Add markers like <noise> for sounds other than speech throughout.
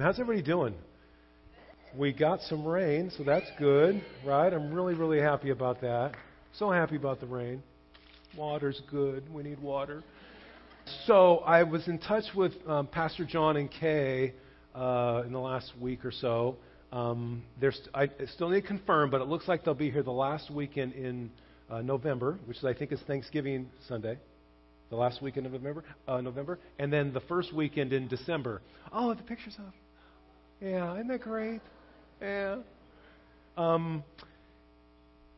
How's everybody doing? We got some rain, so that's good, right? I'm really, really happy about that. So happy about the rain. Water's good. We need water. So I was in touch with um, Pastor John and Kay uh, in the last week or so. Um, there's, I still need to confirm, but it looks like they'll be here the last weekend in uh, November, which is, I think is Thanksgiving Sunday, the last weekend of November, uh, November, and then the first weekend in December. Oh, the pictures up. Yeah, isn't that great? Yeah. Um,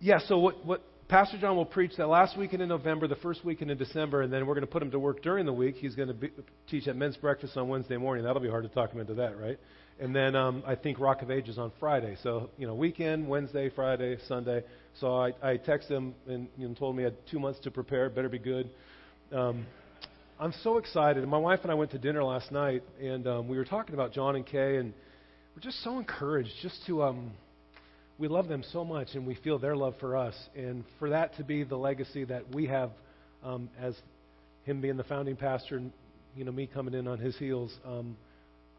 yeah. So what what Pastor John will preach that last weekend in November, the first weekend in December, and then we're going to put him to work during the week. He's going to be, teach at men's breakfast on Wednesday morning. That'll be hard to talk him into that, right? And then um, I think Rock of Ages on Friday. So you know, weekend, Wednesday, Friday, Sunday. So I, I texted him and you know, told him he had two months to prepare. Better be good. Um, I'm so excited. My wife and I went to dinner last night, and um, we were talking about John and Kay, and we're just so encouraged just to. Um, we love them so much, and we feel their love for us, and for that to be the legacy that we have um, as him being the founding pastor, and you know me coming in on his heels. Um,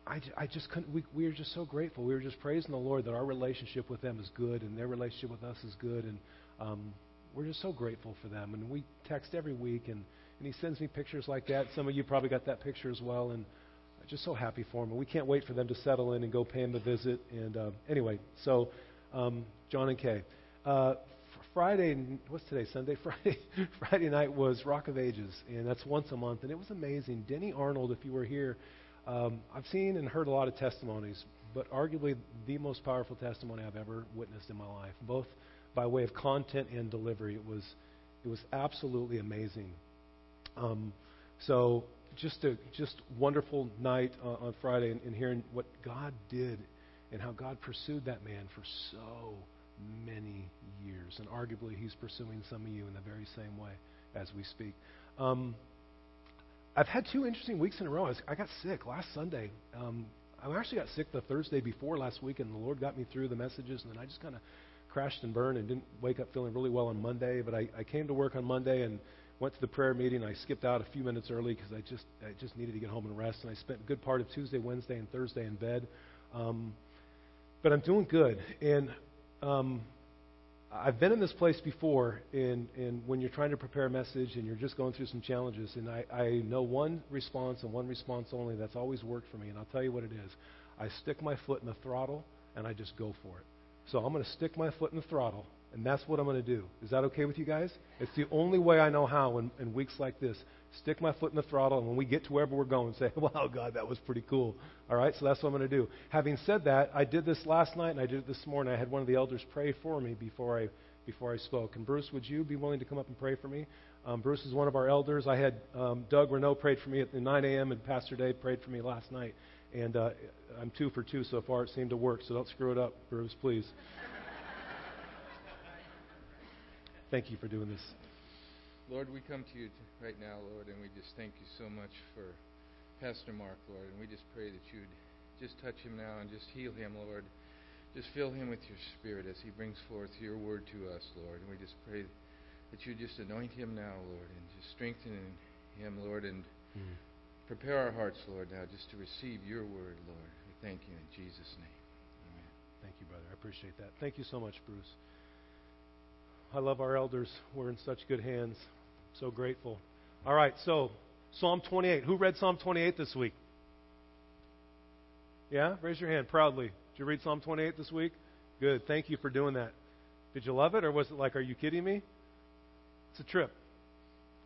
I, I just couldn't. We, we were just so grateful. We were just praising the Lord that our relationship with them is good, and their relationship with us is good, and um, we're just so grateful for them. And we text every week, and and he sends me pictures like that. Some of you probably got that picture as well, and just so happy for him. And we can't wait for them to settle in and go pay him a visit. And uh, anyway, so um, John and Kay. Uh, Friday, what's today? Sunday, <laughs> Friday. Friday night was Rock of Ages, and that's once a month, and it was amazing. Denny Arnold, if you were here, um, I've seen and heard a lot of testimonies, but arguably the most powerful testimony I've ever witnessed in my life, both by way of content and delivery. It was, it was absolutely amazing. Um, so just a just wonderful night on Friday, and, and hearing what God did and how God pursued that man for so many years. And arguably, He's pursuing some of you in the very same way as we speak. Um, I've had two interesting weeks in a row. I, was, I got sick last Sunday. Um, I actually got sick the Thursday before last week, and the Lord got me through the messages, and then I just kind of crashed and burned and didn't wake up feeling really well on Monday. But I, I came to work on Monday and went to the prayer meeting. I skipped out a few minutes early because I just I just needed to get home and rest. And I spent a good part of Tuesday, Wednesday, and Thursday in bed. Um, but I'm doing good. And um, I've been in this place before, in, in when you're trying to prepare a message and you're just going through some challenges. And I, I know one response and one response only that's always worked for me. And I'll tell you what it is. I stick my foot in the throttle and I just go for it. So I'm going to stick my foot in the throttle, and that's what I'm going to do. Is that okay with you guys? It's the only way I know how in, in weeks like this stick my foot in the throttle, and when we get to wherever we're going, say, <laughs> wow, God, that was pretty cool. All right, so that's what I'm going to do. Having said that, I did this last night, and I did it this morning. I had one of the elders pray for me before I, before I spoke. And Bruce, would you be willing to come up and pray for me? Um, Bruce is one of our elders. I had um, Doug Renault prayed for me at 9 a.m., and Pastor Dave prayed for me last night. And uh, I'm two for two so far. It seemed to work, so don't screw it up, Bruce, please. Thank you for doing this. Lord, we come to you right now, Lord, and we just thank you so much for Pastor Mark, Lord. And we just pray that you'd just touch him now and just heal him, Lord. Just fill him with your spirit as he brings forth your word to us, Lord. And we just pray that you just anoint him now, Lord, and just strengthen him, Lord, and mm. prepare our hearts, Lord, now just to receive your word, Lord. We thank you in Jesus' name. Amen. Thank you, brother. I appreciate that. Thank you so much, Bruce. I love our elders. We're in such good hands. So grateful. All right, so Psalm 28. Who read Psalm 28 this week? Yeah? Raise your hand proudly. Did you read Psalm 28 this week? Good. Thank you for doing that. Did you love it, or was it like, are you kidding me? It's a trip.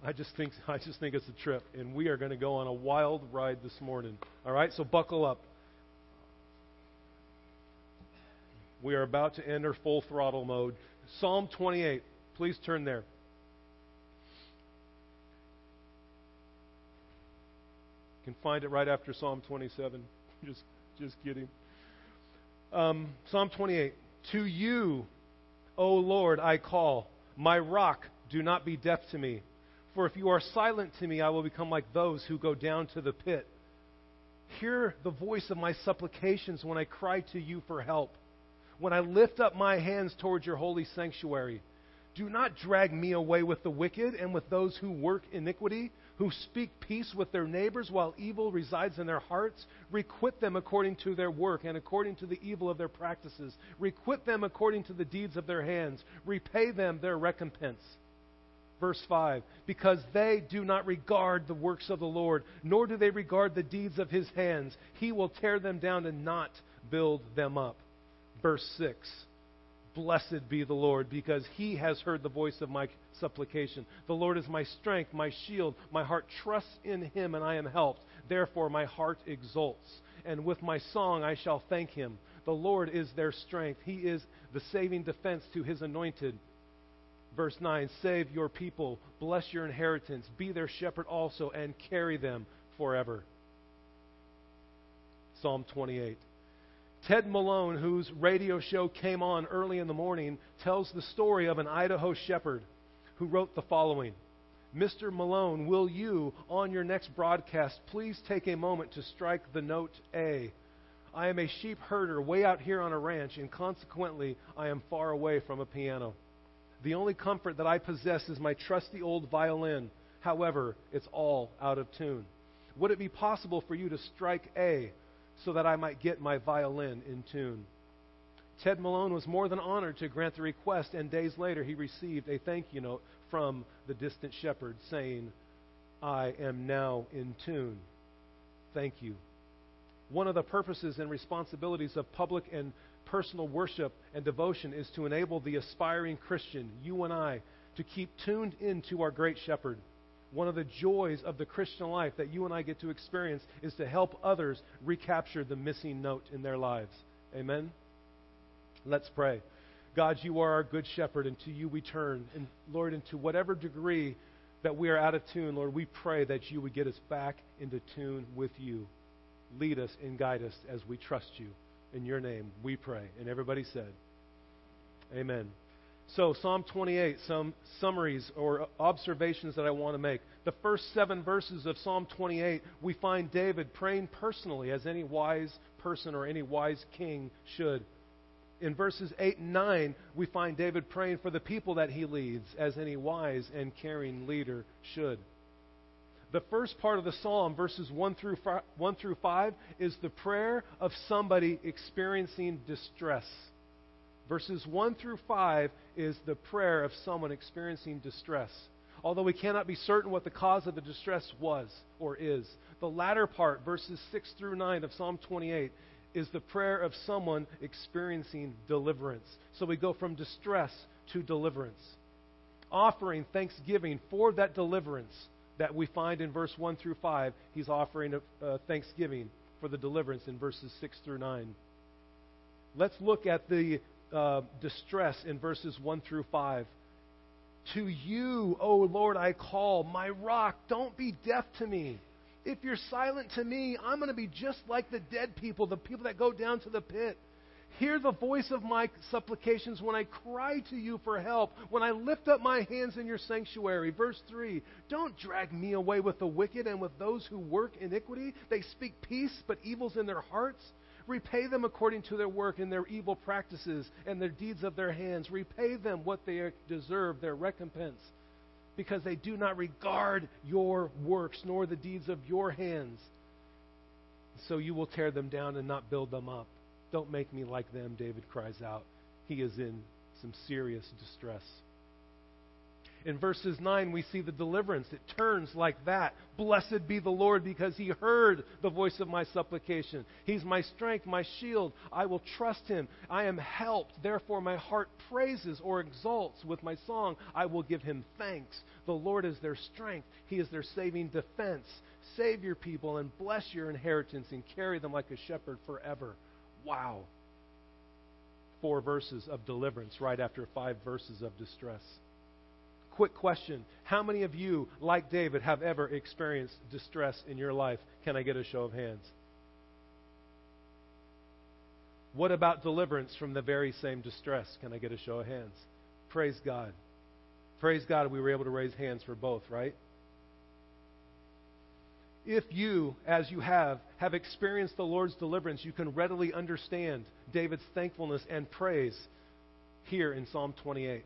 I just think <laughs> I just think it's a trip, and we are going to go on a wild ride this morning. All right, so buckle up. We are about to enter full throttle mode. Psalm 28. Please turn there. You can find it right after Psalm 27. <laughs> just, just kidding. Um, Psalm 28. To you, O Lord, I call. My rock, do not be deaf to me. For if you are silent to me, I will become like those who go down to the pit. Hear the voice of my supplications when I cry to you for help, when I lift up my hands towards your holy sanctuary. Do not drag me away with the wicked and with those who work iniquity, who speak peace with their neighbors while evil resides in their hearts. Requite them according to their work and according to the evil of their practices. Requite them according to the deeds of their hands. Repay them their recompense. Verse 5 Because they do not regard the works of the Lord, nor do they regard the deeds of his hands, he will tear them down and not build them up. Verse 6 Blessed be the Lord, because he has heard the voice of my supplication. The Lord is my strength, my shield. My heart trusts in him, and I am helped. Therefore, my heart exults. And with my song I shall thank him. The Lord is their strength. He is the saving defense to his anointed. Verse 9 Save your people, bless your inheritance, be their shepherd also, and carry them forever. Psalm 28. Ted Malone, whose radio show came on early in the morning, tells the story of an Idaho shepherd who wrote the following Mr. Malone, will you, on your next broadcast, please take a moment to strike the note A? I am a sheep herder way out here on a ranch, and consequently, I am far away from a piano. The only comfort that I possess is my trusty old violin. However, it's all out of tune. Would it be possible for you to strike A? So that I might get my violin in tune. Ted Malone was more than honored to grant the request, and days later he received a thank you note from the distant shepherd saying, I am now in tune. Thank you. One of the purposes and responsibilities of public and personal worship and devotion is to enable the aspiring Christian, you and I, to keep tuned into our great shepherd. One of the joys of the Christian life that you and I get to experience is to help others recapture the missing note in their lives. Amen? Let's pray. God, you are our good shepherd, and to you we turn. And Lord, into whatever degree that we are out of tune, Lord, we pray that you would get us back into tune with you. Lead us and guide us as we trust you. In your name we pray. And everybody said, Amen. So, Psalm 28, some summaries or observations that I want to make. The first seven verses of Psalm 28, we find David praying personally, as any wise person or any wise king should. In verses 8 and 9, we find David praying for the people that he leads, as any wise and caring leader should. The first part of the psalm, verses 1 through 5, 1 through 5 is the prayer of somebody experiencing distress. Verses 1 through 5 is the prayer of someone experiencing distress. Although we cannot be certain what the cause of the distress was or is. The latter part, verses 6 through 9 of Psalm 28, is the prayer of someone experiencing deliverance. So we go from distress to deliverance. Offering thanksgiving for that deliverance that we find in verse 1 through 5, he's offering a, uh, thanksgiving for the deliverance in verses 6 through 9. Let's look at the uh, distress in verses 1 through 5. To you, O Lord, I call, my rock, don't be deaf to me. If you're silent to me, I'm going to be just like the dead people, the people that go down to the pit. Hear the voice of my supplications when I cry to you for help, when I lift up my hands in your sanctuary. Verse 3 Don't drag me away with the wicked and with those who work iniquity. They speak peace, but evil's in their hearts. Repay them according to their work and their evil practices and their deeds of their hands. Repay them what they deserve, their recompense, because they do not regard your works nor the deeds of your hands. So you will tear them down and not build them up. Don't make me like them, David cries out. He is in some serious distress. In verses 9, we see the deliverance. It turns like that. Blessed be the Lord because he heard the voice of my supplication. He's my strength, my shield. I will trust him. I am helped. Therefore, my heart praises or exalts with my song. I will give him thanks. The Lord is their strength, he is their saving defense. Save your people and bless your inheritance and carry them like a shepherd forever. Wow. Four verses of deliverance right after five verses of distress. Quick question How many of you, like David, have ever experienced distress in your life? Can I get a show of hands? What about deliverance from the very same distress? Can I get a show of hands? Praise God. Praise God, we were able to raise hands for both, right? If you, as you have, have experienced the Lord's deliverance, you can readily understand David's thankfulness and praise here in Psalm 28.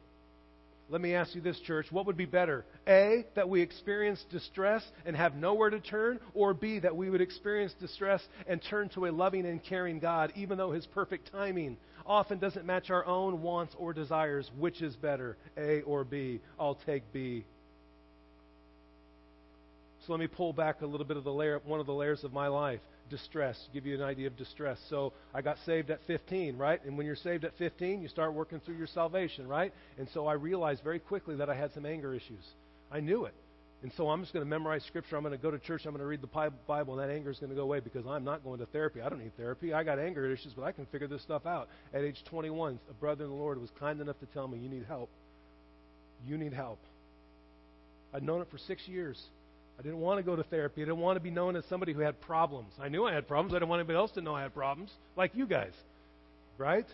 Let me ask you this, church. What would be better? A, that we experience distress and have nowhere to turn, or B, that we would experience distress and turn to a loving and caring God, even though His perfect timing often doesn't match our own wants or desires. Which is better, A or B? I'll take B. So let me pull back a little bit of the layer, one of the layers of my life distress. Give you an idea of distress. So I got saved at 15, right? And when you're saved at 15, you start working through your salvation, right? And so I realized very quickly that I had some anger issues. I knew it. And so I'm just going to memorize scripture. I'm going to go to church. I'm going to read the Bible, and that anger is going to go away because I'm not going to therapy. I don't need therapy. I got anger issues, but I can figure this stuff out. At age 21, a brother in the Lord was kind enough to tell me, You need help. You need help. I'd known it for six years. I didn't want to go to therapy. I didn't want to be known as somebody who had problems. I knew I had problems. I didn't want anybody else to know I had problems, like you guys. Right?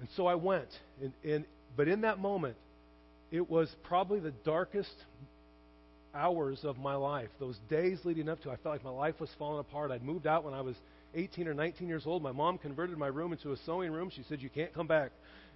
And so I went. And, and, but in that moment, it was probably the darkest hours of my life. Those days leading up to I felt like my life was falling apart. I'd moved out when I was 18 or 19 years old. My mom converted my room into a sewing room. She said, You can't come back.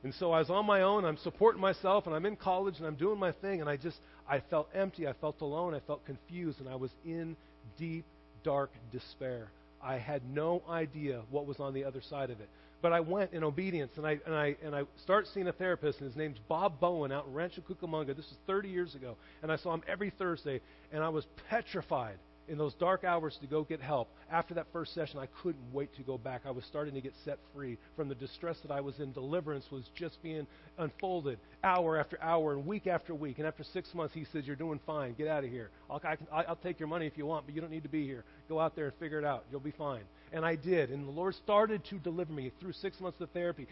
And so I was on my own. I'm supporting myself, and I'm in college, and I'm doing my thing. And I just, I felt empty. I felt alone. I felt confused, and I was in deep, dark despair. I had no idea what was on the other side of it. But I went in obedience, and I and I and I start seeing a therapist, and his name's Bob Bowen out in Rancho Cucamonga. This is 30 years ago, and I saw him every Thursday, and I was petrified in those dark hours to go get help. After that first session, I couldn't wait to go back. I was starting to get set free from the distress that I was in. Deliverance was just being unfolded hour after hour and week after week. And after six months, he says, You're doing fine. Get out of here. I'll, I can, I'll take your money if you want, but you don't need to be here. Go out there and figure it out. You'll be fine. And I did. And the Lord started to deliver me through six months of therapy.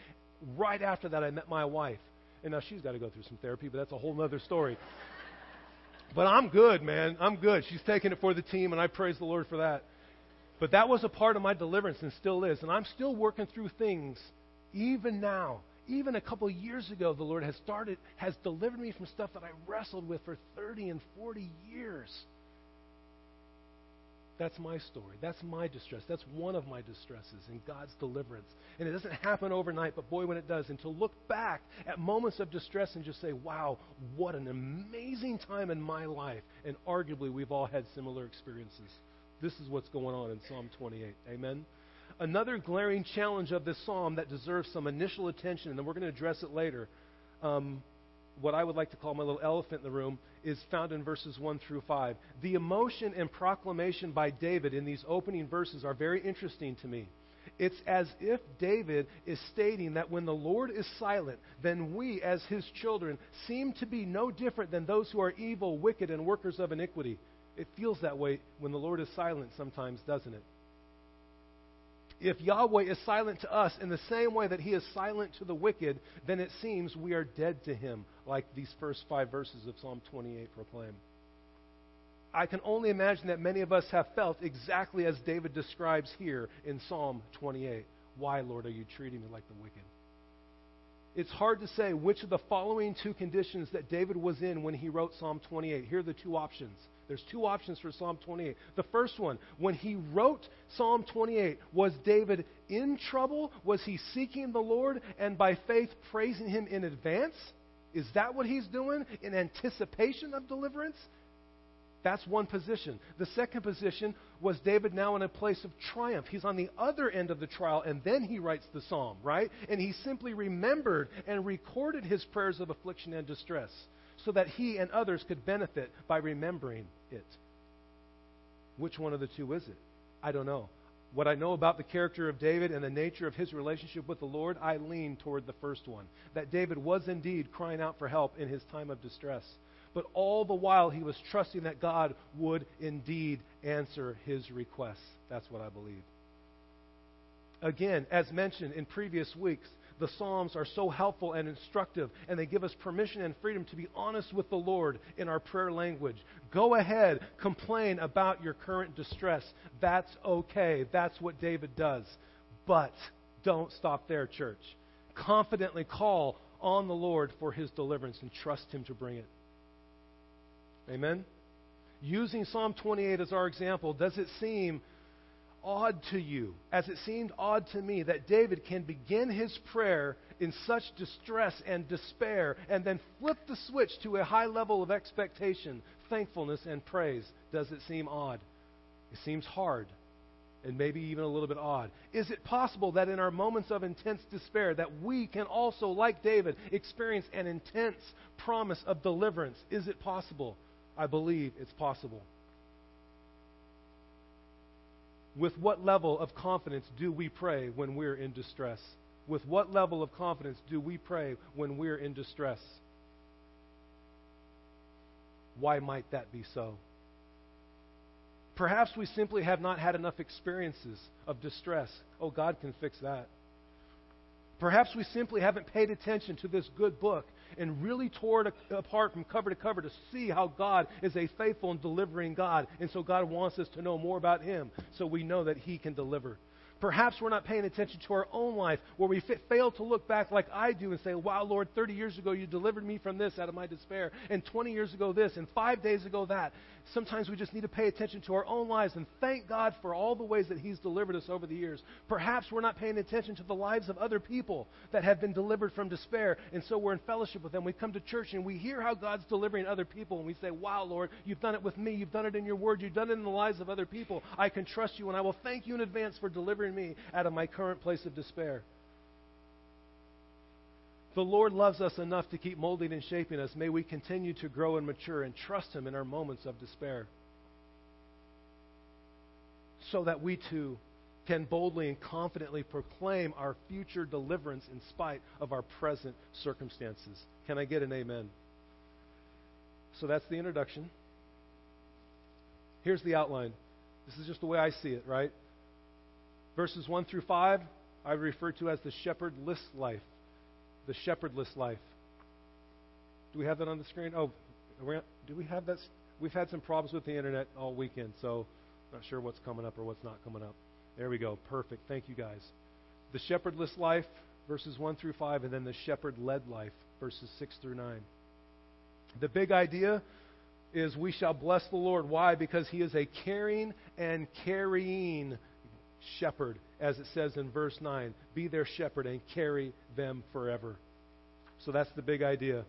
Right after that, I met my wife. And now she's got to go through some therapy, but that's a whole other story. But I'm good, man. I'm good. She's taking it for the team, and I praise the Lord for that. But that was a part of my deliverance and still is. And I'm still working through things even now. Even a couple years ago, the Lord has started, has delivered me from stuff that I wrestled with for 30 and 40 years. That's my story. That's my distress. That's one of my distresses in God's deliverance. And it doesn't happen overnight, but boy, when it does. And to look back at moments of distress and just say, wow, what an amazing time in my life. And arguably, we've all had similar experiences. This is what's going on in Psalm 28. Amen? Another glaring challenge of this psalm that deserves some initial attention, and then we're going to address it later. Um, what I would like to call my little elephant in the room is found in verses 1 through 5. The emotion and proclamation by David in these opening verses are very interesting to me. It's as if David is stating that when the Lord is silent, then we, as his children, seem to be no different than those who are evil, wicked, and workers of iniquity. It feels that way when the Lord is silent sometimes, doesn't it? If Yahweh is silent to us in the same way that he is silent to the wicked, then it seems we are dead to him, like these first five verses of Psalm 28 proclaim. I can only imagine that many of us have felt exactly as David describes here in Psalm 28. Why, Lord, are you treating me like the wicked? It's hard to say which of the following two conditions that David was in when he wrote Psalm 28. Here are the two options. There's two options for Psalm 28. The first one, when he wrote Psalm 28, was David in trouble? Was he seeking the Lord and by faith praising him in advance? Is that what he's doing in anticipation of deliverance? That's one position. The second position was David now in a place of triumph. He's on the other end of the trial, and then he writes the psalm, right? And he simply remembered and recorded his prayers of affliction and distress so that he and others could benefit by remembering it. Which one of the two is it? I don't know. What I know about the character of David and the nature of his relationship with the Lord, I lean toward the first one. That David was indeed crying out for help in his time of distress. But all the while, he was trusting that God would indeed answer his requests. That's what I believe. Again, as mentioned in previous weeks, the Psalms are so helpful and instructive, and they give us permission and freedom to be honest with the Lord in our prayer language. Go ahead, complain about your current distress. That's okay. That's what David does. But don't stop there, church. Confidently call on the Lord for his deliverance and trust him to bring it. Amen? Using Psalm 28 as our example, does it seem odd to you, as it seemed odd to me, that David can begin his prayer in such distress and despair and then flip the switch to a high level of expectation, thankfulness, and praise? Does it seem odd? It seems hard and maybe even a little bit odd. Is it possible that in our moments of intense despair that we can also like David experience an intense promise of deliverance? Is it possible? I believe it's possible. With what level of confidence do we pray when we're in distress? With what level of confidence do we pray when we're in distress? Why might that be so? Perhaps we simply have not had enough experiences of distress. Oh, God can fix that. Perhaps we simply haven't paid attention to this good book and really tore it apart from cover to cover to see how God is a faithful and delivering God. And so God wants us to know more about Him so we know that He can deliver. Perhaps we're not paying attention to our own life where we fail to look back like I do and say, Wow, Lord, 30 years ago you delivered me from this out of my despair, and 20 years ago this, and five days ago that. Sometimes we just need to pay attention to our own lives and thank God for all the ways that He's delivered us over the years. Perhaps we're not paying attention to the lives of other people that have been delivered from despair, and so we're in fellowship with them. We come to church and we hear how God's delivering other people, and we say, Wow, Lord, you've done it with me. You've done it in your word. You've done it in the lives of other people. I can trust you, and I will thank you in advance for delivering me out of my current place of despair. The Lord loves us enough to keep molding and shaping us. May we continue to grow and mature and trust Him in our moments of despair so that we too can boldly and confidently proclaim our future deliverance in spite of our present circumstances. Can I get an amen? So that's the introduction. Here's the outline. This is just the way I see it, right? Verses 1 through 5, I refer to as the shepherdless life. The shepherdless life. Do we have that on the screen? Oh, do we have that? We've had some problems with the internet all weekend, so not sure what's coming up or what's not coming up. There we go. Perfect. Thank you, guys. The shepherdless life, verses 1 through 5, and then the shepherd led life, verses 6 through 9. The big idea is we shall bless the Lord. Why? Because he is a caring and carrying shepherd, as it says in verse 9. Be their shepherd and carry them forever. So that's the big idea.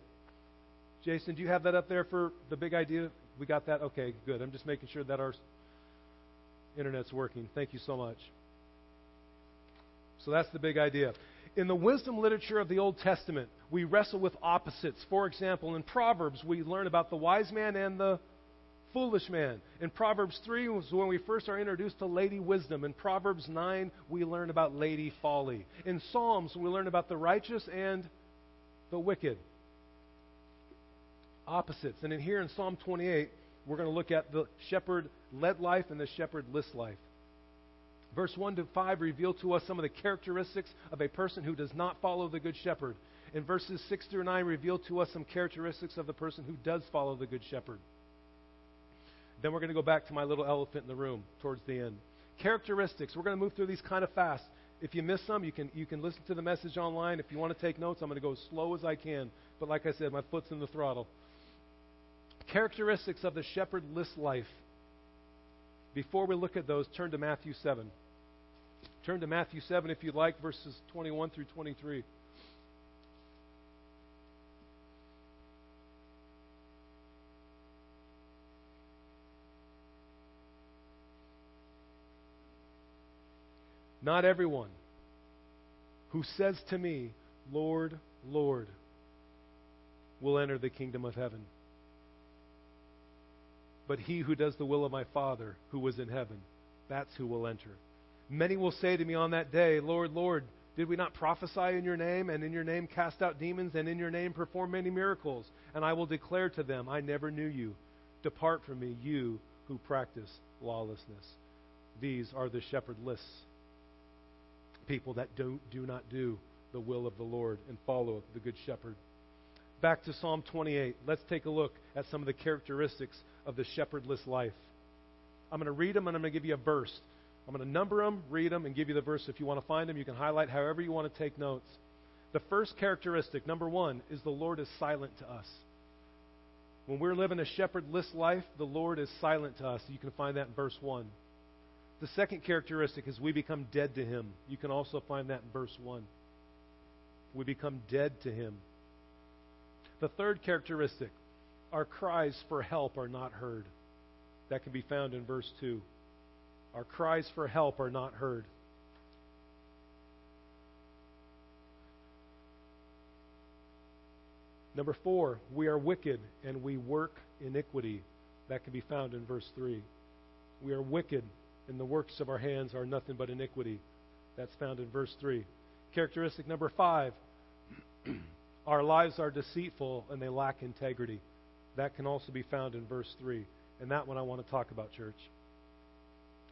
Jason, do you have that up there for the big idea? We got that? Okay, good. I'm just making sure that our internet's working. Thank you so much. So that's the big idea. In the wisdom literature of the Old Testament, we wrestle with opposites. For example, in Proverbs, we learn about the wise man and the foolish man. In Proverbs 3 was when we first are introduced to Lady Wisdom. In Proverbs 9, we learn about Lady Folly. In Psalms, we learn about the righteous and the wicked. Opposites. And in here in Psalm 28, we're going to look at the shepherd led life and the shepherd list life. Verse 1 to 5 reveal to us some of the characteristics of a person who does not follow the good shepherd. And verses 6 through 9 reveal to us some characteristics of the person who does follow the good shepherd. Then we're going to go back to my little elephant in the room towards the end. Characteristics. We're going to move through these kind of fast. If you miss some, you can, you can listen to the message online. If you want to take notes, I'm going to go as slow as I can. But like I said, my foot's in the throttle. Characteristics of the shepherdless life. Before we look at those, turn to Matthew 7. Turn to Matthew 7 if you'd like, verses 21 through 23. Not everyone who says to me, Lord, Lord, will enter the kingdom of heaven, but he who does the will of my Father who was in heaven, that's who will enter. Many will say to me on that day, Lord, Lord, did we not prophesy in your name, and in your name cast out demons, and in your name perform many miracles? And I will declare to them, I never knew you. Depart from me, you who practice lawlessness. These are the shepherdless people that do, do not do the will of the Lord and follow the Good Shepherd. Back to Psalm 28. Let's take a look at some of the characteristics of the shepherdless life. I'm going to read them and I'm going to give you a verse. I'm going to number them, read them, and give you the verse. If you want to find them, you can highlight however you want to take notes. The first characteristic, number one, is the Lord is silent to us. When we're living a shepherdless life, the Lord is silent to us. You can find that in verse 1. The second characteristic is we become dead to Him. You can also find that in verse 1. We become dead to Him. The third characteristic, our cries for help are not heard. That can be found in verse 2. Our cries for help are not heard. Number four, we are wicked and we work iniquity. That can be found in verse 3. We are wicked and the works of our hands are nothing but iniquity. That's found in verse 3. Characteristic number five, <clears throat> our lives are deceitful and they lack integrity. That can also be found in verse 3. And that one I want to talk about, church.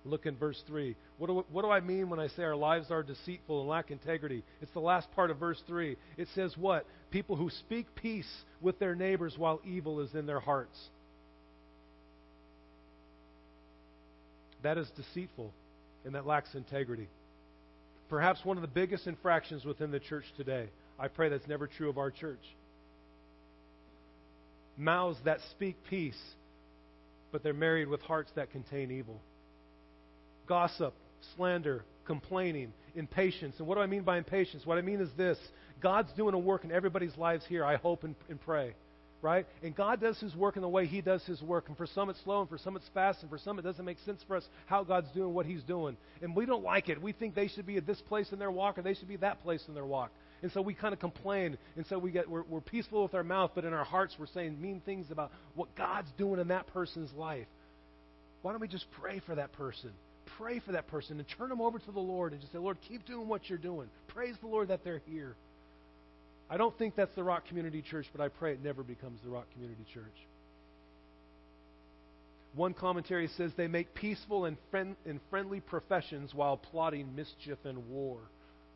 Look in verse 3. What do, what do I mean when I say our lives are deceitful and lack integrity? It's the last part of verse 3. It says what? People who speak peace with their neighbors while evil is in their hearts. That is deceitful and that lacks integrity. Perhaps one of the biggest infractions within the church today. I pray that's never true of our church. Mouths that speak peace, but they're married with hearts that contain evil gossip, slander, complaining, impatience. And what do I mean by impatience? What I mean is this God's doing a work in everybody's lives here, I hope and, and pray. Right? And God does His work in the way He does His work. And for some it's slow, and for some it's fast, and for some it doesn't make sense for us how God's doing what He's doing. And we don't like it. We think they should be at this place in their walk, or they should be that place in their walk. And so we kind of complain. And so we get, we're, we're peaceful with our mouth, but in our hearts we're saying mean things about what God's doing in that person's life. Why don't we just pray for that person? pray for that person and turn them over to the Lord and just say, Lord, keep doing what you're doing. Praise the Lord that they're here. I don't think that's the Rock Community Church, but I pray it never becomes the Rock Community Church. One commentary says they make peaceful and, friend, and friendly professions while plotting mischief and war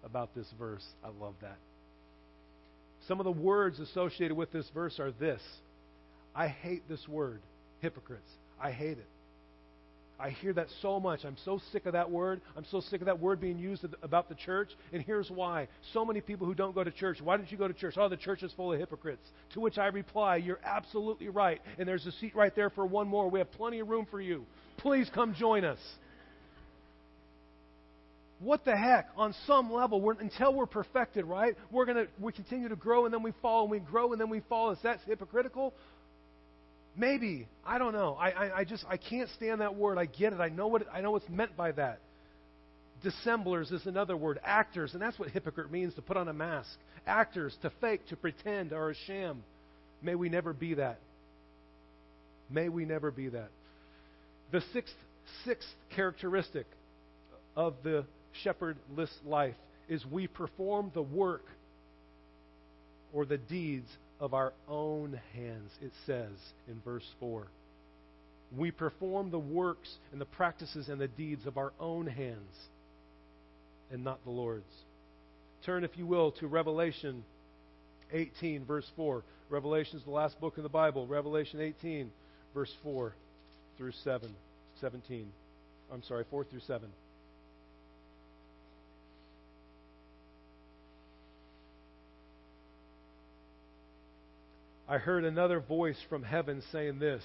about this verse. I love that. Some of the words associated with this verse are this I hate this word, hypocrites. I hate it. I hear that so much. I'm so sick of that word. I'm so sick of that word being used about the church. And here's why. So many people who don't go to church. Why don't you go to church? Oh, the church is full of hypocrites. To which I reply, You're absolutely right. And there's a seat right there for one more. We have plenty of room for you. Please come join us. What the heck? On some level, we're, until we're perfected, right? We're gonna we continue to grow and then we fall and we grow and then we fall. Is that hypocritical? Maybe. I don't know. I, I, I just I can't stand that word. I get it. I know what I know what's meant by that. Dissemblers is another word. Actors, and that's what hypocrite means to put on a mask. Actors, to fake, to pretend, or a sham. May we never be that. May we never be that. The sixth sixth characteristic of the shepherdless life is we perform the work or the deeds of our own hands, it says in verse 4. We perform the works and the practices and the deeds of our own hands and not the Lord's. Turn, if you will, to Revelation 18, verse 4. Revelation is the last book in the Bible. Revelation 18, verse 4 through 7, 17. I'm sorry, 4 through 7. I heard another voice from heaven saying this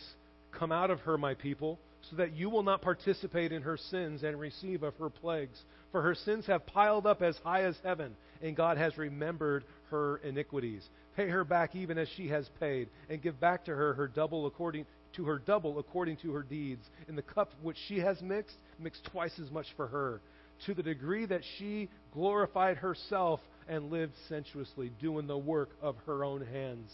Come out of her, my people, so that you will not participate in her sins and receive of her plagues. For her sins have piled up as high as heaven, and God has remembered her iniquities. Pay her back even as she has paid, and give back to her her double according to her double according to her deeds. In the cup which she has mixed, mix twice as much for her. To the degree that she glorified herself and lived sensuously, doing the work of her own hands.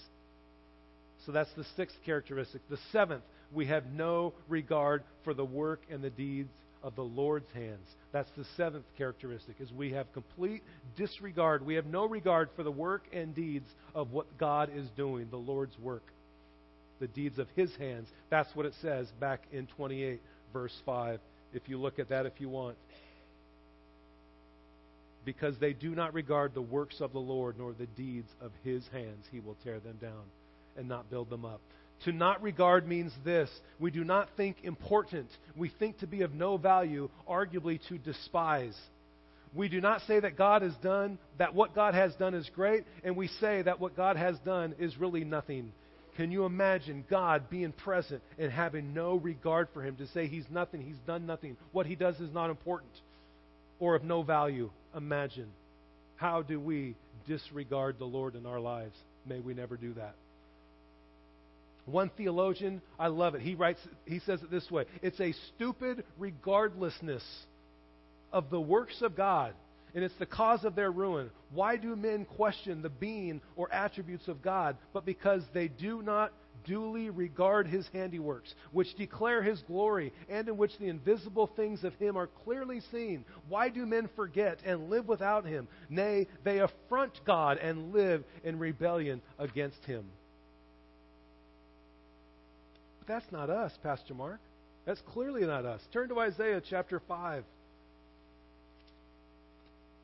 So that's the sixth characteristic. The seventh, we have no regard for the work and the deeds of the Lord's hands. That's the seventh characteristic, is we have complete disregard. We have no regard for the work and deeds of what God is doing, the Lord's work, the deeds of His hands. That's what it says back in 28, verse 5, if you look at that if you want. Because they do not regard the works of the Lord nor the deeds of His hands, He will tear them down and not build them up. To not regard means this we do not think important. We think to be of no value, arguably to despise. We do not say that God has done, that what God has done is great, and we say that what God has done is really nothing. Can you imagine God being present and having no regard for him to say he's nothing, he's done nothing, what he does is not important or of no value? Imagine. How do we disregard the Lord in our lives? May we never do that. One theologian, I love it. He writes he says it this way. It's a stupid regardlessness of the works of God, and it's the cause of their ruin. Why do men question the being or attributes of God? But because they do not duly regard his handiworks, which declare his glory, and in which the invisible things of him are clearly seen. Why do men forget and live without him? Nay, they affront God and live in rebellion against him. But that's not us, Pastor Mark. That's clearly not us. Turn to Isaiah chapter 5.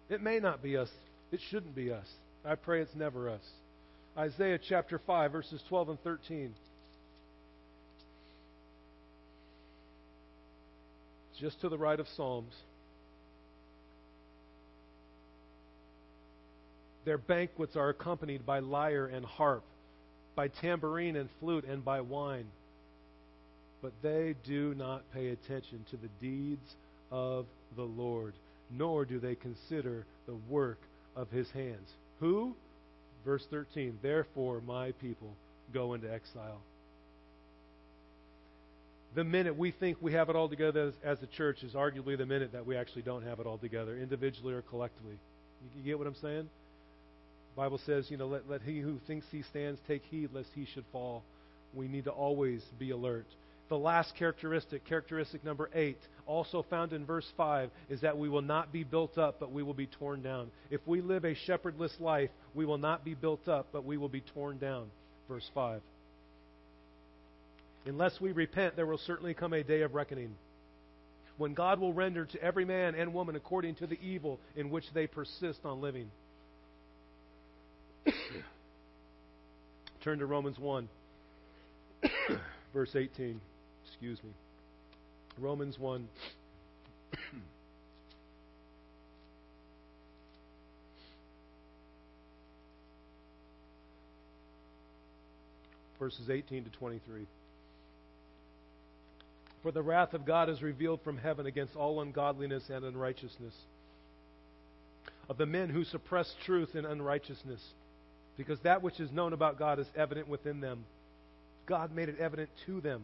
It may not be us. It shouldn't be us. I pray it's never us. Isaiah chapter 5, verses 12 and 13. Just to the right of Psalms. Their banquets are accompanied by lyre and harp, by tambourine and flute, and by wine. But they do not pay attention to the deeds of the Lord, nor do they consider the work of his hands. Who? Verse 13, therefore my people go into exile. The minute we think we have it all together as, as a church is arguably the minute that we actually don't have it all together, individually or collectively. You, you get what I'm saying? The Bible says, you know, let, let he who thinks he stands take heed lest he should fall. We need to always be alert. The last characteristic, characteristic number eight, also found in verse 5, is that we will not be built up, but we will be torn down. If we live a shepherdless life, we will not be built up, but we will be torn down. Verse 5. Unless we repent, there will certainly come a day of reckoning when God will render to every man and woman according to the evil in which they persist on living. <coughs> Turn to Romans 1, <coughs> verse 18. Excuse me. Romans 1. verses 18 to 23. For the wrath of God is revealed from heaven against all ungodliness and unrighteousness of the men who suppress truth in unrighteousness, because that which is known about God is evident within them. God made it evident to them.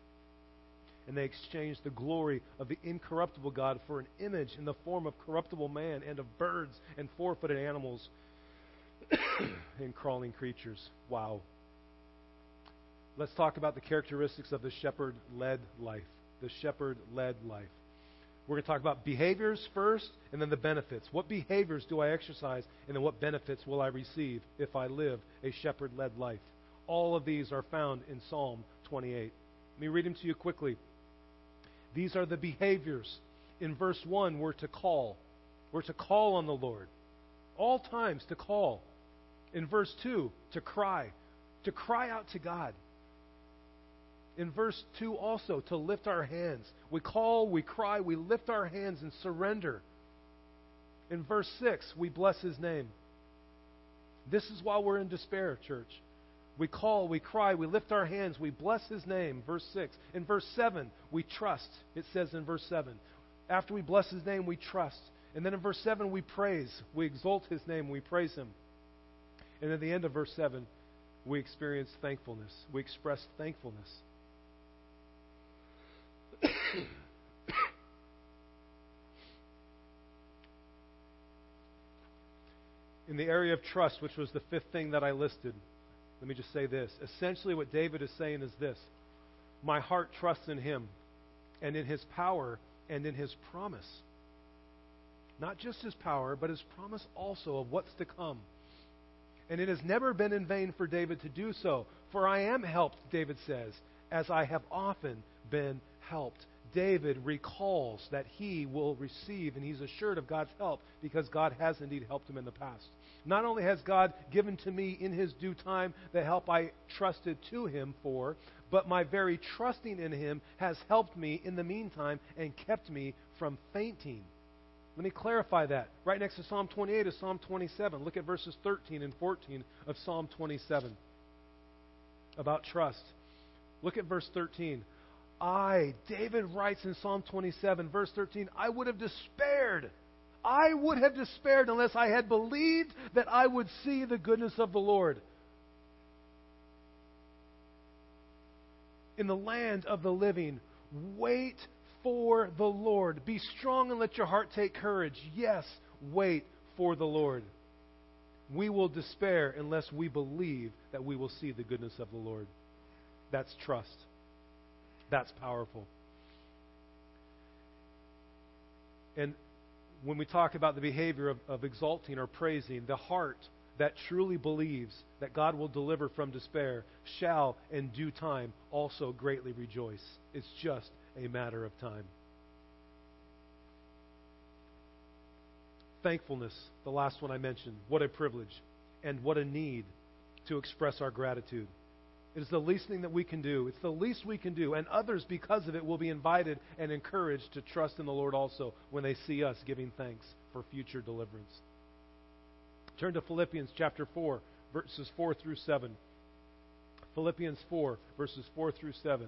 and they exchanged the glory of the incorruptible God for an image in the form of corruptible man and of birds and four footed animals <coughs> and crawling creatures. Wow. Let's talk about the characteristics of the shepherd led life. The shepherd led life. We're going to talk about behaviors first and then the benefits. What behaviors do I exercise and then what benefits will I receive if I live a shepherd led life? All of these are found in Psalm 28. Let me read them to you quickly. These are the behaviors. In verse 1, we're to call. We're to call on the Lord. All times to call. In verse 2, to cry. To cry out to God. In verse 2 also, to lift our hands. We call, we cry, we lift our hands and surrender. In verse 6, we bless His name. This is while we're in despair, church. We call, we cry, we lift our hands, we bless His name. Verse 6. In verse 7, we trust. It says in verse 7. After we bless His name, we trust. And then in verse 7, we praise. We exalt His name, we praise Him. And at the end of verse 7, we experience thankfulness. We express thankfulness. <coughs> in the area of trust, which was the fifth thing that I listed, let me just say this. Essentially, what David is saying is this My heart trusts in him and in his power and in his promise. Not just his power, but his promise also of what's to come. And it has never been in vain for David to do so. For I am helped, David says, as I have often been helped. David recalls that he will receive and he's assured of God's help because God has indeed helped him in the past. Not only has God given to me in his due time the help I trusted to him for, but my very trusting in him has helped me in the meantime and kept me from fainting. Let me clarify that. Right next to Psalm 28 is Psalm 27. Look at verses 13 and 14 of Psalm 27 about trust. Look at verse 13. I, David writes in Psalm 27, verse 13, I would have despaired. I would have despaired unless I had believed that I would see the goodness of the Lord. In the land of the living, wait for the Lord. Be strong and let your heart take courage. Yes, wait for the Lord. We will despair unless we believe that we will see the goodness of the Lord. That's trust. That's powerful. And when we talk about the behavior of, of, exalting or praising, the heart that truly believes that God will deliver from despair shall, in due time, also greatly rejoice. It's just a matter of time. Thankfulness, the last one I mentioned. What a privilege and what a need to express our gratitude. It is the least thing that we can do. It's the least we can do. And others, because of it, will be invited and encouraged to trust in the Lord also when they see us giving thanks for future deliverance. Turn to Philippians chapter 4, verses 4 through 7. Philippians 4, verses 4 through 7.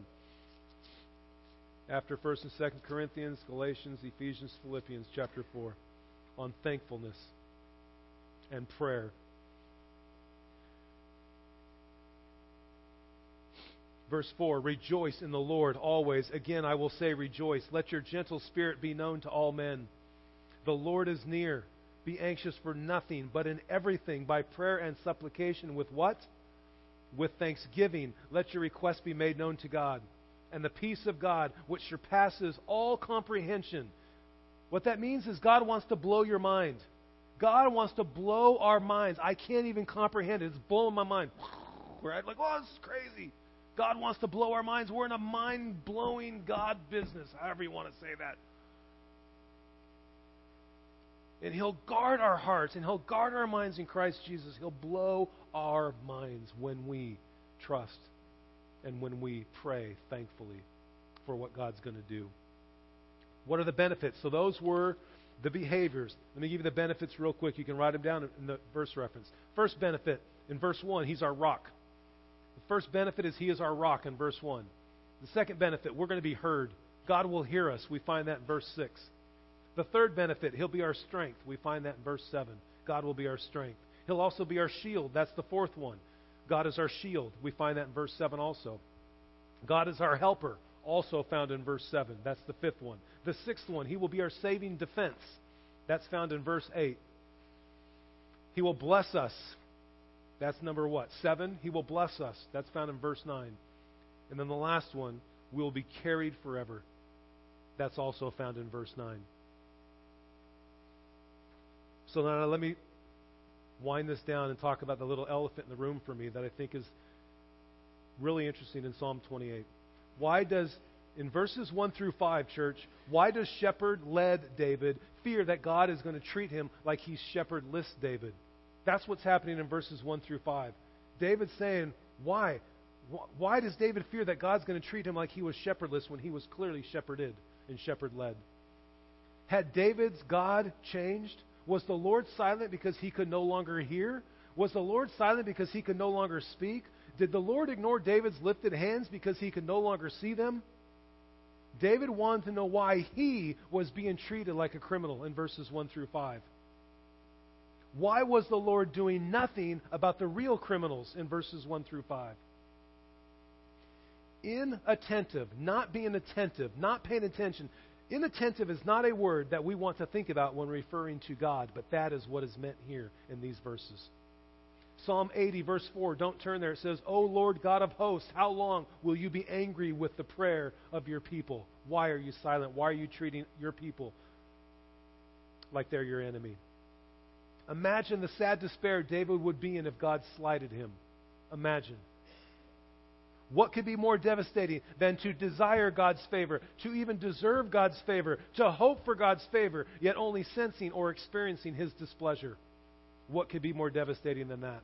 After 1st and 2nd Corinthians, Galatians, Ephesians, Philippians chapter 4 on thankfulness and prayer. Verse 4 Rejoice in the Lord always. Again, I will say, rejoice. Let your gentle spirit be known to all men. The Lord is near. Be anxious for nothing, but in everything, by prayer and supplication, with what? With thanksgiving, let your requests be made known to God. And the peace of God, which surpasses all comprehension. What that means is God wants to blow your mind. God wants to blow our minds. I can't even comprehend it. It's blowing my mind. <laughs> Right? Like, oh, this is crazy. God wants to blow our minds. We're in a mind blowing God business, however you want to say that. And He'll guard our hearts and He'll guard our minds in Christ Jesus. He'll blow our minds when we trust and when we pray thankfully for what God's going to do. What are the benefits? So, those were the behaviors. Let me give you the benefits real quick. You can write them down in the verse reference. First benefit, in verse 1, He's our rock. First benefit is He is our rock in verse 1. The second benefit, we're going to be heard. God will hear us. We find that in verse 6. The third benefit, He'll be our strength. We find that in verse 7. God will be our strength. He'll also be our shield. That's the fourth one. God is our shield. We find that in verse 7 also. God is our helper, also found in verse 7. That's the fifth one. The sixth one, He will be our saving defense. That's found in verse 8. He will bless us. That's number what? Seven. He will bless us. That's found in verse 9. And then the last one, we will be carried forever. That's also found in verse 9. So now let me wind this down and talk about the little elephant in the room for me that I think is really interesting in Psalm 28. Why does, in verses 1 through 5, church, why does shepherd led David fear that God is going to treat him like he's shepherdless David? That's what's happening in verses 1 through 5. David's saying, why? Why does David fear that God's going to treat him like he was shepherdless when he was clearly shepherded and shepherd led? Had David's God changed? Was the Lord silent because he could no longer hear? Was the Lord silent because he could no longer speak? Did the Lord ignore David's lifted hands because he could no longer see them? David wanted to know why he was being treated like a criminal in verses 1 through 5. Why was the Lord doing nothing about the real criminals in verses 1 through 5? Inattentive, not being attentive, not paying attention. Inattentive is not a word that we want to think about when referring to God, but that is what is meant here in these verses. Psalm 80, verse 4, don't turn there. It says, O Lord God of hosts, how long will you be angry with the prayer of your people? Why are you silent? Why are you treating your people like they're your enemy? Imagine the sad despair David would be in if God slighted him. Imagine. What could be more devastating than to desire God's favor, to even deserve God's favor, to hope for God's favor, yet only sensing or experiencing His displeasure? What could be more devastating than that?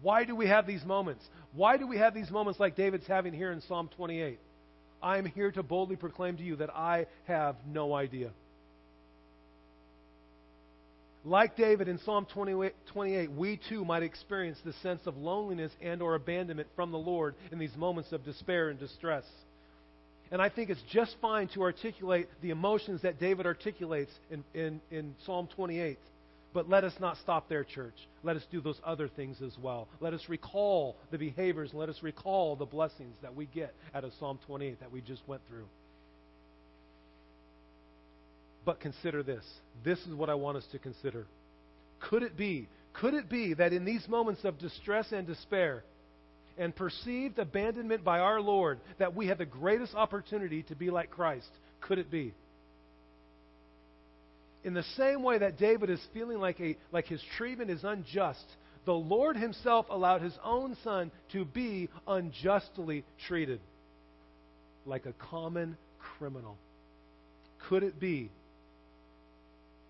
Why do we have these moments? Why do we have these moments like David's having here in Psalm 28? I am here to boldly proclaim to you that I have no idea. Like David in Psalm 28, we too might experience the sense of loneliness and or abandonment from the Lord in these moments of despair and distress. And I think it's just fine to articulate the emotions that David articulates in, in, in Psalm 28. But let us not stop there, church. Let us do those other things as well. Let us recall the behaviors let us recall the blessings that we get out of Psalm 28 that we just went through. But consider this. This is what I want us to consider. Could it be, could it be that in these moments of distress and despair and perceived abandonment by our Lord, that we have the greatest opportunity to be like Christ? Could it be? In the same way that David is feeling like, a, like his treatment is unjust, the Lord himself allowed his own son to be unjustly treated like a common criminal. Could it be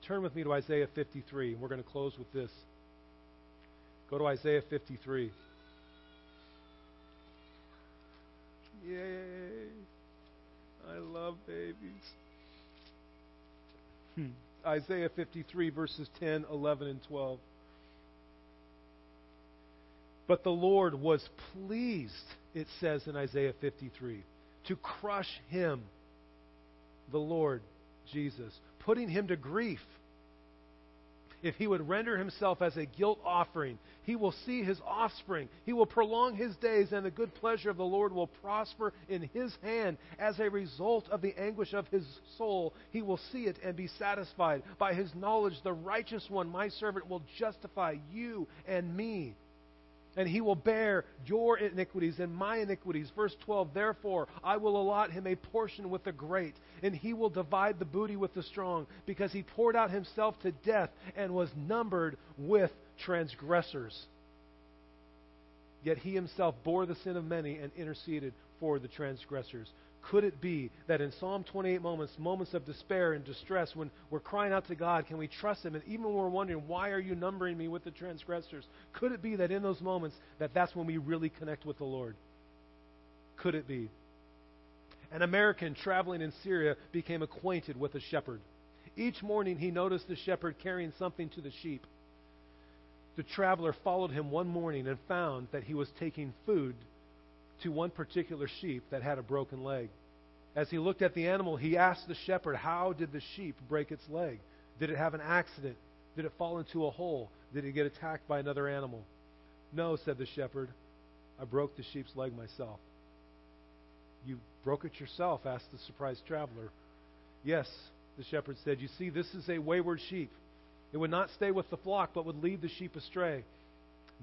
Turn with me to Isaiah 53, and we're going to close with this. Go to Isaiah 53. Yay! I love babies. Hmm. Isaiah 53, verses 10, 11, and 12. But the Lord was pleased, it says in Isaiah 53, to crush him, the Lord Jesus, putting him to grief if he would render himself as a guilt offering. He will see his offspring. He will prolong his days, and the good pleasure of the Lord will prosper in his hand. As a result of the anguish of his soul, he will see it and be satisfied. By his knowledge, the righteous one, my servant, will justify you and me and he will bear your iniquities and my iniquities. Verse 12 Therefore, I will allot him a portion with the great, and he will divide the booty with the strong, because he poured out himself to death and was numbered with transgressors. Yet he himself bore the sin of many and interceded for the transgressors. Could it be that in Psalm 28 moments, moments of despair and distress, when we're crying out to God, can we trust Him? And even when we're wondering, why are you numbering me with the transgressors? Could it be that in those moments, that that's when we really connect with the Lord? Could it be? An American traveling in Syria became acquainted with a shepherd. Each morning he noticed the shepherd carrying something to the sheep. The traveler followed him one morning and found that he was taking food to one particular sheep that had a broken leg. As he looked at the animal, he asked the shepherd, How did the sheep break its leg? Did it have an accident? Did it fall into a hole? Did it get attacked by another animal? No, said the shepherd. I broke the sheep's leg myself. You broke it yourself? asked the surprised traveler. Yes, the shepherd said. You see, this is a wayward sheep. It would not stay with the flock, but would lead the sheep astray.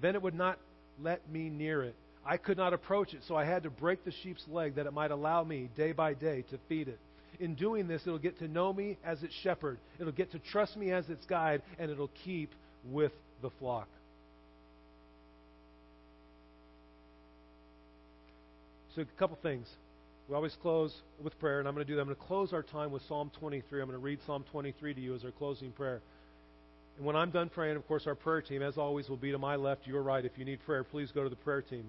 Then it would not let me near it. I could not approach it, so I had to break the sheep's leg that it might allow me, day by day, to feed it. In doing this, it'll get to know me as its shepherd, it'll get to trust me as its guide, and it'll keep with the flock. So, a couple things. We always close with prayer, and I'm going to do that. I'm going to close our time with Psalm 23. I'm going to read Psalm 23 to you as our closing prayer. And when I'm done praying, of course, our prayer team, as always, will be to my left, your right. If you need prayer, please go to the prayer team.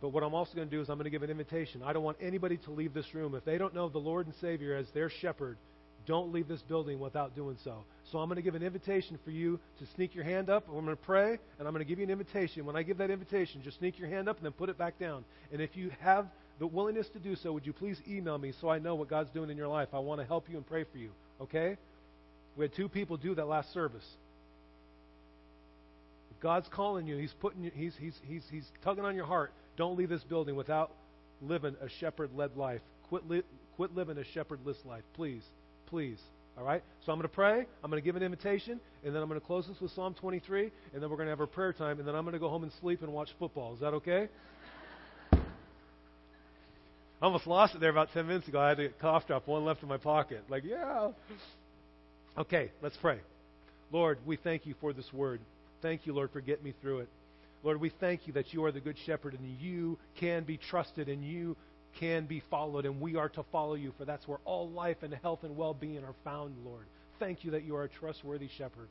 But what I'm also going to do is I'm going to give an invitation. I don't want anybody to leave this room. If they don't know the Lord and Savior as their shepherd, don't leave this building without doing so. So I'm going to give an invitation for you to sneak your hand up. I'm going to pray, and I'm going to give you an invitation. When I give that invitation, just sneak your hand up and then put it back down. And if you have the willingness to do so, would you please email me so I know what God's doing in your life? I want to help you and pray for you. Okay? We had two people do that last service. God's calling you, He's putting you, He's He's He's He's tugging on your heart. Don't leave this building without living a shepherd-led life. Quit li- quit living a shepherdless life, please, please. All right? So I'm going to pray. I'm going to give an invitation, and then I'm going to close this with Psalm 23, and then we're going to have our prayer time, and then I'm going to go home and sleep and watch football. Is that okay? I almost lost it there about 10 minutes ago. I had a cough drop, one left in my pocket. Like, yeah. Okay, let's pray. Lord, we thank you for this word. Thank you, Lord, for getting me through it. Lord, we thank you that you are the good shepherd and you can be trusted and you can be followed, and we are to follow you, for that's where all life and health and well being are found, Lord. Thank you that you are a trustworthy shepherd.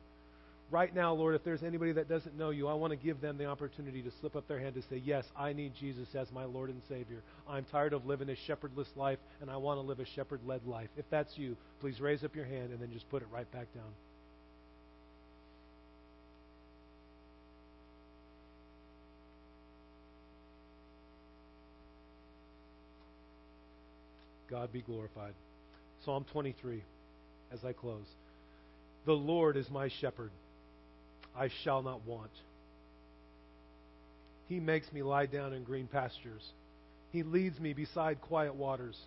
Right now, Lord, if there's anybody that doesn't know you, I want to give them the opportunity to slip up their hand to say, Yes, I need Jesus as my Lord and Savior. I'm tired of living a shepherdless life, and I want to live a shepherd led life. If that's you, please raise up your hand and then just put it right back down. God be glorified. Psalm 23, as I close. The Lord is my shepherd. I shall not want. He makes me lie down in green pastures. He leads me beside quiet waters.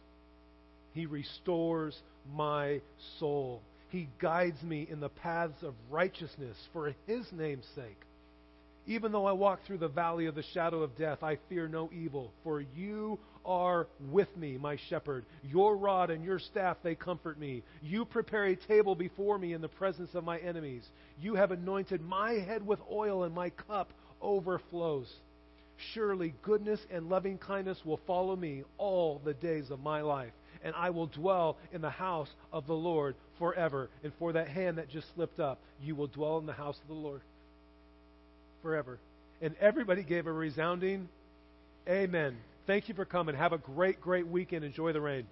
He restores my soul. He guides me in the paths of righteousness for his name's sake. Even though I walk through the valley of the shadow of death, I fear no evil, for you are with me, my shepherd. Your rod and your staff, they comfort me. You prepare a table before me in the presence of my enemies. You have anointed my head with oil, and my cup overflows. Surely goodness and loving kindness will follow me all the days of my life, and I will dwell in the house of the Lord forever. And for that hand that just slipped up, you will dwell in the house of the Lord forever. And everybody gave a resounding amen. Thank you for coming. Have a great, great weekend. Enjoy the rain.